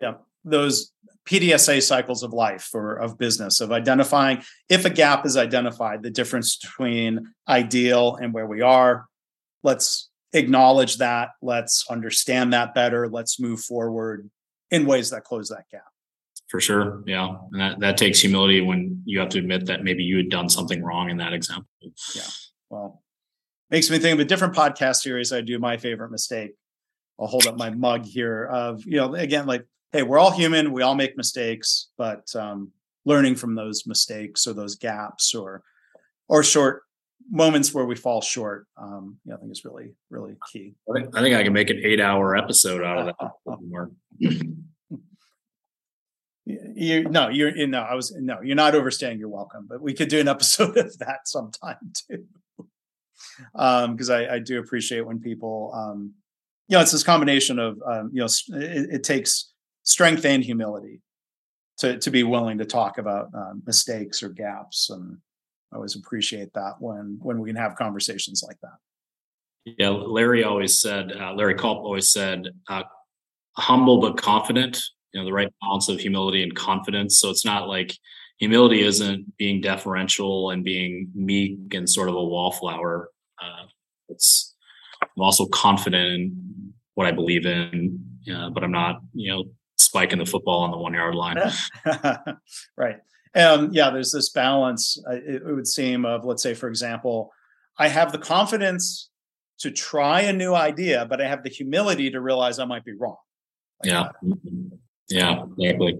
Yeah those pdsa cycles of life or of business of identifying if a gap is identified the difference between ideal and where we are let's acknowledge that let's understand that better let's move forward in ways that close that gap for sure yeah and that, that takes humility when you have to admit that maybe you had done something wrong in that example yeah well makes me think of a different podcast series I do, my favorite mistake. I'll hold up my mug here of, you know, again, like, hey, we're all human, we all make mistakes, but um, learning from those mistakes or those gaps or or short moments where we fall short, um, yeah, I think is really, really key. I think I, think I can make an eight hour episode out of that. you no, you're no, I was no, you're not overstaying your welcome, but we could do an episode of that sometime too because um, I, I, do appreciate when people, um, you know, it's this combination of, um, you know, it, it, takes strength and humility to to be willing to talk about um, mistakes or gaps, and I always appreciate that when when we can have conversations like that. Yeah, Larry always said, uh, Larry Culp always said, uh, humble but confident. You know, the right balance of humility and confidence. So it's not like humility isn't being deferential and being meek and sort of a wallflower uh, it's I'm also confident in what I believe in, uh, but I'm not, you know, spiking the football on the one yard line. right. And yeah, there's this balance. Uh, it, it would seem of, let's say, for example, I have the confidence to try a new idea, but I have the humility to realize I might be wrong. Like yeah. That. Yeah, exactly.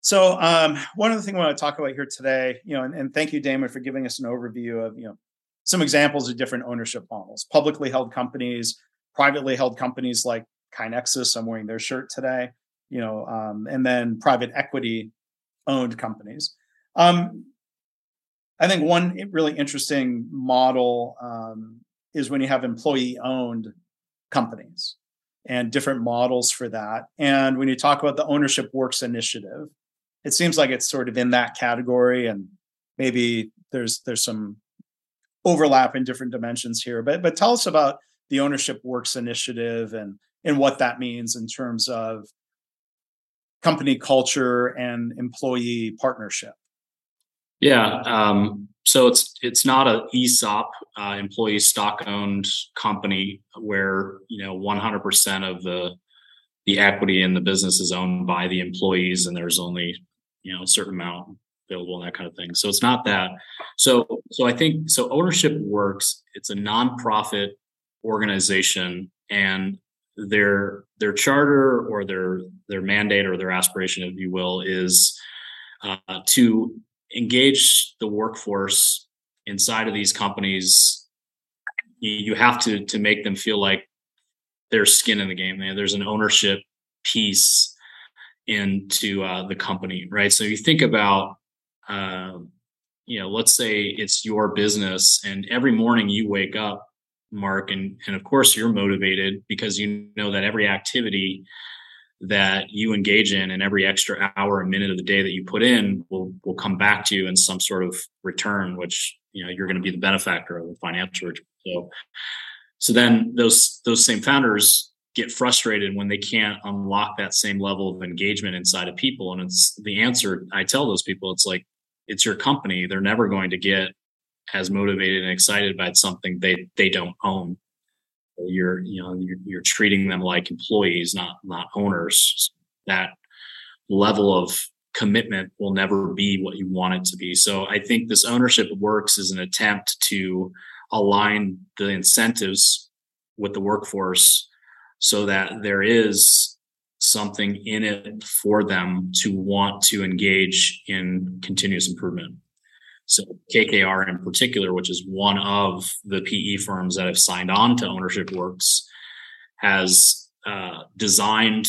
So um, one of the things I want to talk about here today, you know, and, and, thank you, Damon, for giving us an overview of, you know, some examples of different ownership models, publicly held companies, privately held companies like KaiNexus. I'm wearing their shirt today, you know, um, and then private equity owned companies. Um, I think one really interesting model um, is when you have employee owned companies and different models for that. And when you talk about the Ownership Works initiative, it seems like it's sort of in that category and maybe there's there's some overlap in different dimensions here. But but tell us about the Ownership Works initiative and and what that means in terms of company culture and employee partnership. Yeah. Um, so it's it's not a ESOP, uh, employee stock owned company where you know 100% of the the equity in the business is owned by the employees, and there's only you know a certain amount available and that kind of thing. So it's not that. So so I think so. Ownership works. It's a nonprofit organization, and their their charter or their their mandate or their aspiration, if you will, is uh, to engage the workforce inside of these companies you have to to make them feel like there's skin in the game. There's an ownership piece into uh, the company right? So you think about uh, you know let's say it's your business and every morning you wake up mark and and of course you're motivated because you know that every activity that you engage in and every extra hour and minute of the day that you put in will will come back to you in some sort of return which you know you're going to be the benefactor of the financial return so so then those those same founders get frustrated when they can't unlock that same level of engagement inside of people. And it's the answer i tell those people it's like it's your company. They're never going to get as motivated and excited about something they they don't own you're you know you're, you're treating them like employees not not owners. That level of commitment will never be what you want it to be. So i think this ownership works as an attempt to align the incentives with the workforce so that there is something in it for them to want to engage in continuous improvement so KKR in particular, which is one of the PE firms that have signed on to Ownership Works, has uh, designed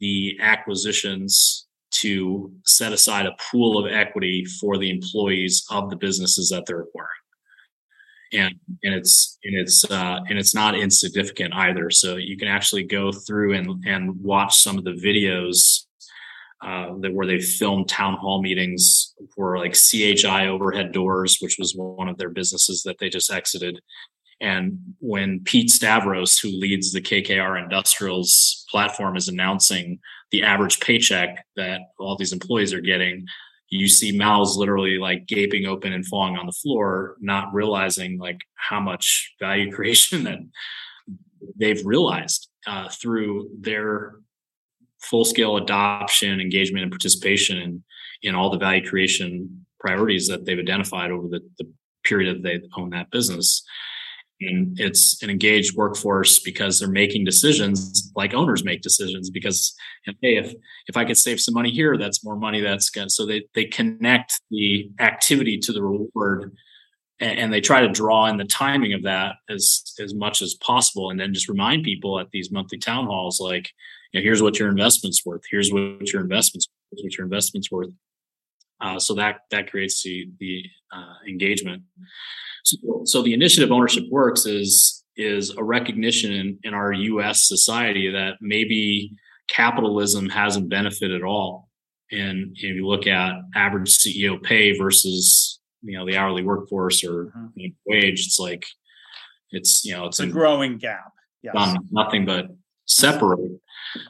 the acquisitions to set aside a pool of equity for the employees of the businesses that they're acquiring. And, and it's and it's uh, and it's not insignificant either. So you can actually go through and and watch some of the videos uh, that where they filmed town hall meetings for like CHI Overhead Doors, which was one of their businesses that they just exited. And when Pete Stavros, who leads the KKR Industrials platform, is announcing the average paycheck that all these employees are getting, you see mouths literally like gaping open and falling on the floor, not realizing like how much value creation that they've realized uh, through their full scale adoption, engagement, and participation in, in all the value creation priorities that they've identified over the, the period that they own that business. And it's an engaged workforce because they're making decisions like owners make decisions because hey, if if I could save some money here, that's more money that's going so they they connect the activity to the reward and, they try to draw in the timing of that as as much as possible and then just remind people at these monthly town halls like you know, here's what your investment's worth. Here's what your investments, what your investment's worth. Uh, so that that creates the the uh, engagement. So, so, the initiative ownership works is is a recognition in, in our U.S. society that maybe capitalism hasn't benefited at all. And if you look at average CEO pay versus you know the hourly workforce or mm-hmm. wage, it's like it's you know it's, it's a, growing gap. Yes. nothing but separate.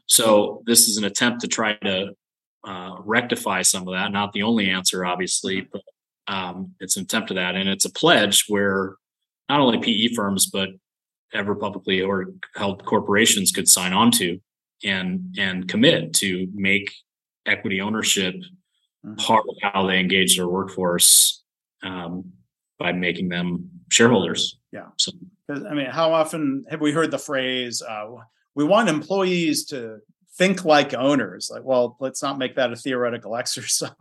So this is an attempt to try to uh, rectify some of that. Not the only answer, obviously, but um, it's an attempt to that, and it's a pledge where not only PE firms but ever publicly or held corporations could sign on to and and commit to make equity ownership mm-hmm. part of how they engage their workforce um, by making them shareholders Yeah. So I mean, how often have we heard the phrase, uh, we want employees to think like owners? Like, well, let's not make that a theoretical exercise.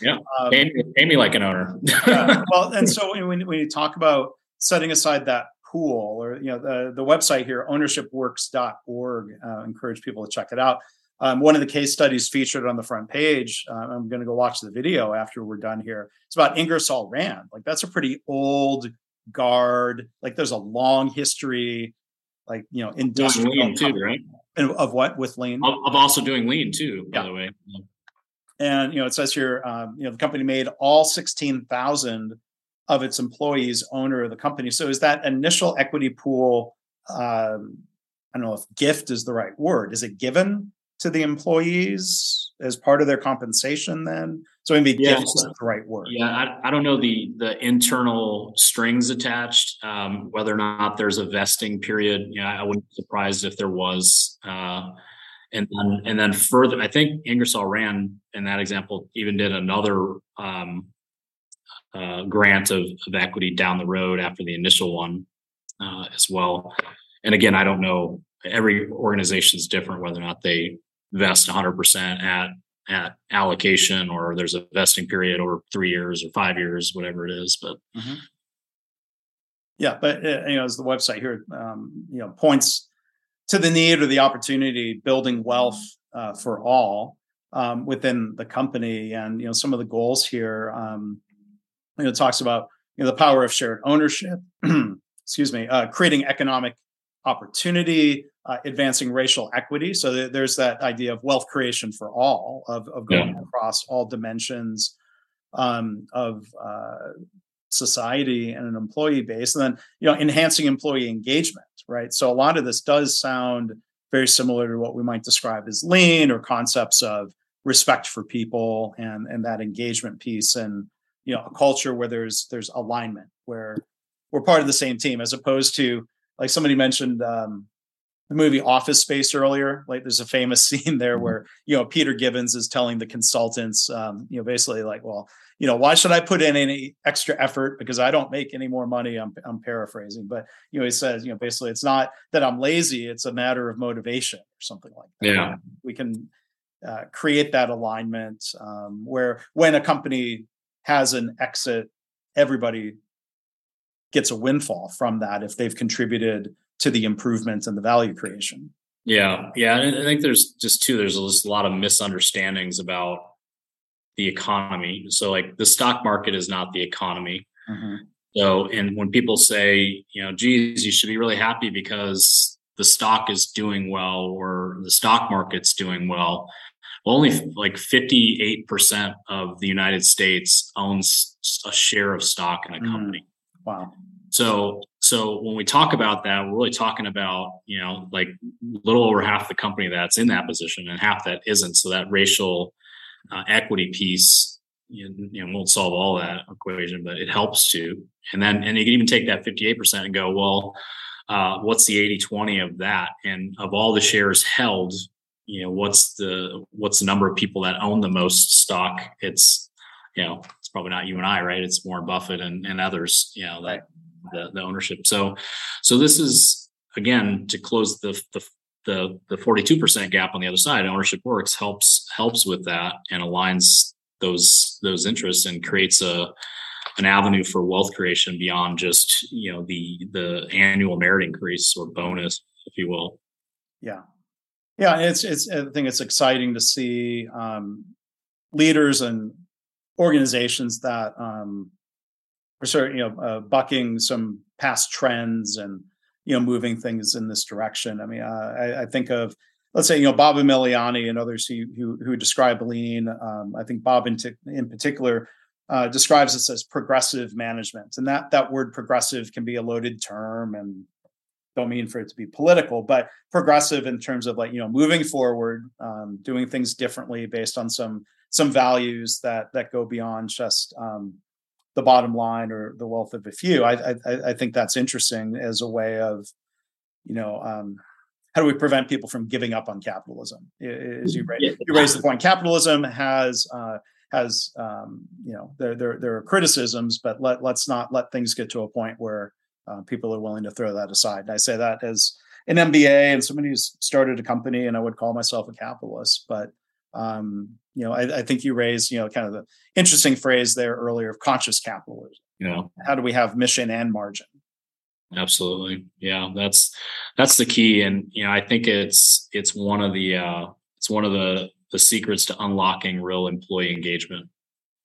yeah. Um, pay, me, pay me like an owner. yeah. Well, and so when, when you talk about setting aside that pool or, you know, the, the website here, ownershipworks.org, uh, encourage people to check it out. Um, one of the case studies featured on the front page, uh, I'm going to go watch the video after we're done here. It's about Ingersoll Rand. Like that's a pretty old guard. Like there's a long history, like you know, industrial lean too, right? And of what with lean? Of, of also doing lean too, by yeah. the way. Yeah. And you know, it says here, um, you know, the company made all sixteen thousand of its employees owner of the company. So is that initial equity pool? Um, I don't know if gift is the right word. Is it given to the employees as part of their compensation then? So maybe yeah, gifts is the right word. yeah I, I don't know the the internal strings attached um, whether or not there's a vesting period. You know i wouldn't be surprised if there was uh, and then and then further i think ingersoll rand in that example even did another um, uh, grant of, of equity down the road after the initial one uh, as well. And again i don't know every organization is different whether or not they vest 100% at at allocation or there's a vesting period over three years or five years whatever it is but mm-hmm. yeah but uh, you know as the website here um, you know points to the need or the opportunity building wealth uh, for all um, within the company and you know some of the goals here um, you know talks about you know the power of shared ownership excuse me uh, creating economic opportunity uh, advancing racial equity. So th- there's that idea of wealth creation for all, of, of going yeah. across all dimensions um, of uh, society and an employee base, and then you know enhancing employee engagement. Right. So a lot of this does sound very similar to what we might describe as lean or concepts of respect for people and and that engagement piece and you know a culture where there's there's alignment where we're part of the same team as opposed to like somebody mentioned um, the movie Office Space earlier. Like there's a famous scene there mm-hmm. where you know Peter Gibbons is telling the consultants, um, you know, basically like, well, you know, why should I put in any extra effort because I don't make any more money? I'm I'm paraphrasing, but you know, he says, you know, basically it's not that I'm lazy; it's a matter of motivation or something like that. Yeah, we can uh, create that alignment um, where when a company has an exit, everybody gets a windfall from that if they've contributed to the improvement and the value creation. Yeah, yeah, and I think there's just too there's just a lot of misunderstandings about the economy. So like the stock market is not the economy. Mm-hmm. So and when people say, you know, geez, you should be really happy because the stock is doing well or the stock market's doing well. Well, only like 58% of the United States owns a share of stock in a mm-hmm. company. Mm. Wow. So so when we talk about that, we're really talking about you know like little over half the company that's in that position and half that isn't. So that racial uh, equity piece you know, you know, won't solve all that equation, but it helps to. And then and you can even take that fifty eight percent and go, well, uh, what's the 80-20 of that? And of all the shares held, you know, what's the what's the number of people that own the most stock? It's you know, it's probably not you and I, right? It's Warren Buffett and, and others, you know, that the, the ownership. So, so this is again to close the the the the 42% gap on the other side. Ownership works helps helps with that and aligns those those interests and creates a an avenue for wealth creation beyond just you know the the annual merit increase or bonus, if you will. Yeah, yeah. It's it's I think it's exciting to see um, leaders and organizations that um, we're sort of you know uh, bucking some past trends and you know moving things in this direction. I mean, uh, I, I, think of let's say you know Bob Emiliani and others who who, who describe lean. Um, I think Bob in, t- in particular uh, describes this as progressive management, and that that word progressive can be a loaded term and don't mean for it to be political, but progressive in terms of like you know moving forward, um, doing things differently based on some some values that that go beyond just um, the bottom line or the wealth of a few. I, I, I think that's interesting as a way of, you know, um, how do we prevent people from giving up on capitalism? As you raise, you raise the point, capitalism has uh, has um, you know there, there there are criticisms, but let let's not let things get to a point where uh, people are willing to throw that aside. And I say that as an MBA and somebody who's started a company, and I would call myself a capitalist. But um, you know, I, I, think you raised you know kind of the interesting phrase there earlier of conscious capitalism. You know, How do we have mission and margin? Absolutely. Yeah, that's that's the key. And you know, I think it's it's one of the uh it's one of the the secrets to unlocking real employee engagement.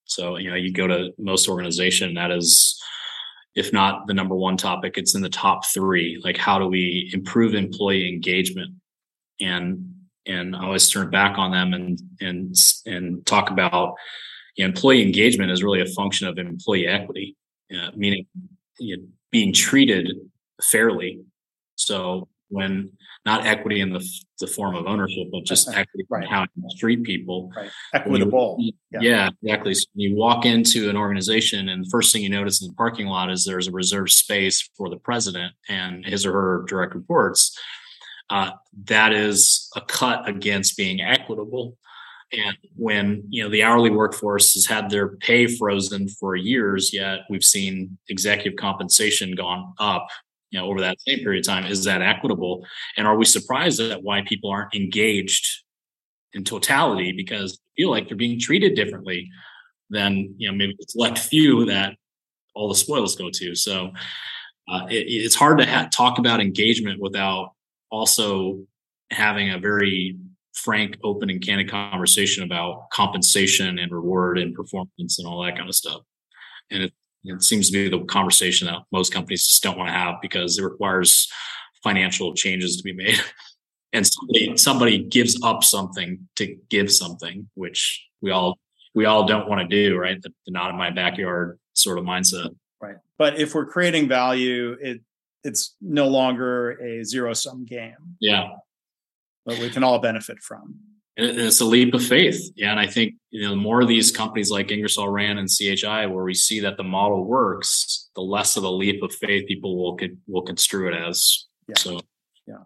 So, you know, you go to most organization that is if not the number one topic, it's in the top three. Like how do we improve employee engagement? And and I always turn back on them and and and talk about you know, employee engagement is really a function of employee equity, uh, meaning you know, being treated fairly. So when not equity in the, the form of ownership, but just equity right. in how you treat people. Right. Equitable. You, yeah. yeah. exactly. So you walk into an organization and the first thing you notice in the parking lot is there's a reserved space for the president and his or her direct reports. Uh, that is a cut against being equitable. And when you know the hourly workforce has had their pay frozen for years, yet we've seen executive compensation gone up, you know, over that same period of time. Is that equitable? And are we surprised at why people aren't engaged in totality because they feel like they're being treated differently than you know maybe the select few that all the spoils go to. So uh, it, it's hard to ha- talk about engagement without also having a very frank, open, and candid conversation about compensation and reward and performance and all that kind of stuff. And it, it seems to be the conversation that most companies just don't want to have because it requires financial changes to be made. and somebody somebody gives up something to give something, which we all we all don't want to do, right? The, the not in my backyard sort of mindset. Right. But if we're creating value, it it's no longer a zero sum game. Yeah. But we can all benefit from. And it's a leap of faith. Yeah. And I think, you know, the more of these companies like Ingersoll Rand and CHI, where we see that the model works, the less of a leap of faith people will, will construe it as. Yeah. So, yeah.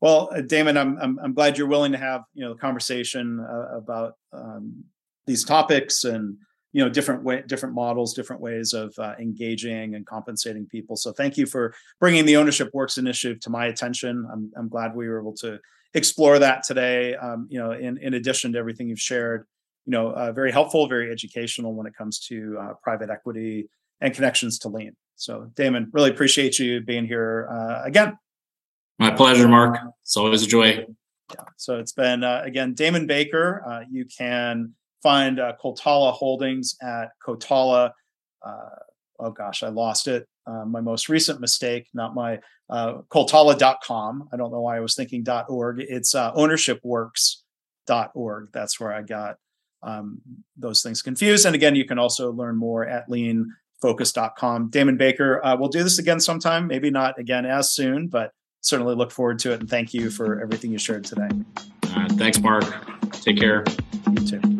Well, uh, Damon, I'm, I'm, I'm glad you're willing to have, you know, the conversation uh, about um, these topics and, you know different way different models different ways of uh, engaging and compensating people. So thank you for bringing the ownership works initiative to my attention. I'm, I'm glad we were able to explore that today um, you know in, in addition to everything you've shared you know uh, very helpful very educational when it comes to uh, private equity and connections to lean so damon really appreciate you being here uh, again. My pleasure mark. It's always a joy. Yeah. So it's been uh, again damon baker uh, you can find uh, Coltala Holdings at Kotala. Uh, oh gosh, I lost it. Uh, my most recent mistake, not my uh, Coltala.com. I don't know why I was thinking .org. It's uh, ownershipworks.org. That's where I got um, those things confused. And again, you can also learn more at leanfocus.com. Damon Baker, uh, we'll do this again sometime. Maybe not again as soon, but certainly look forward to it. And thank you for everything you shared today. thanks, Mark. Take care. You too.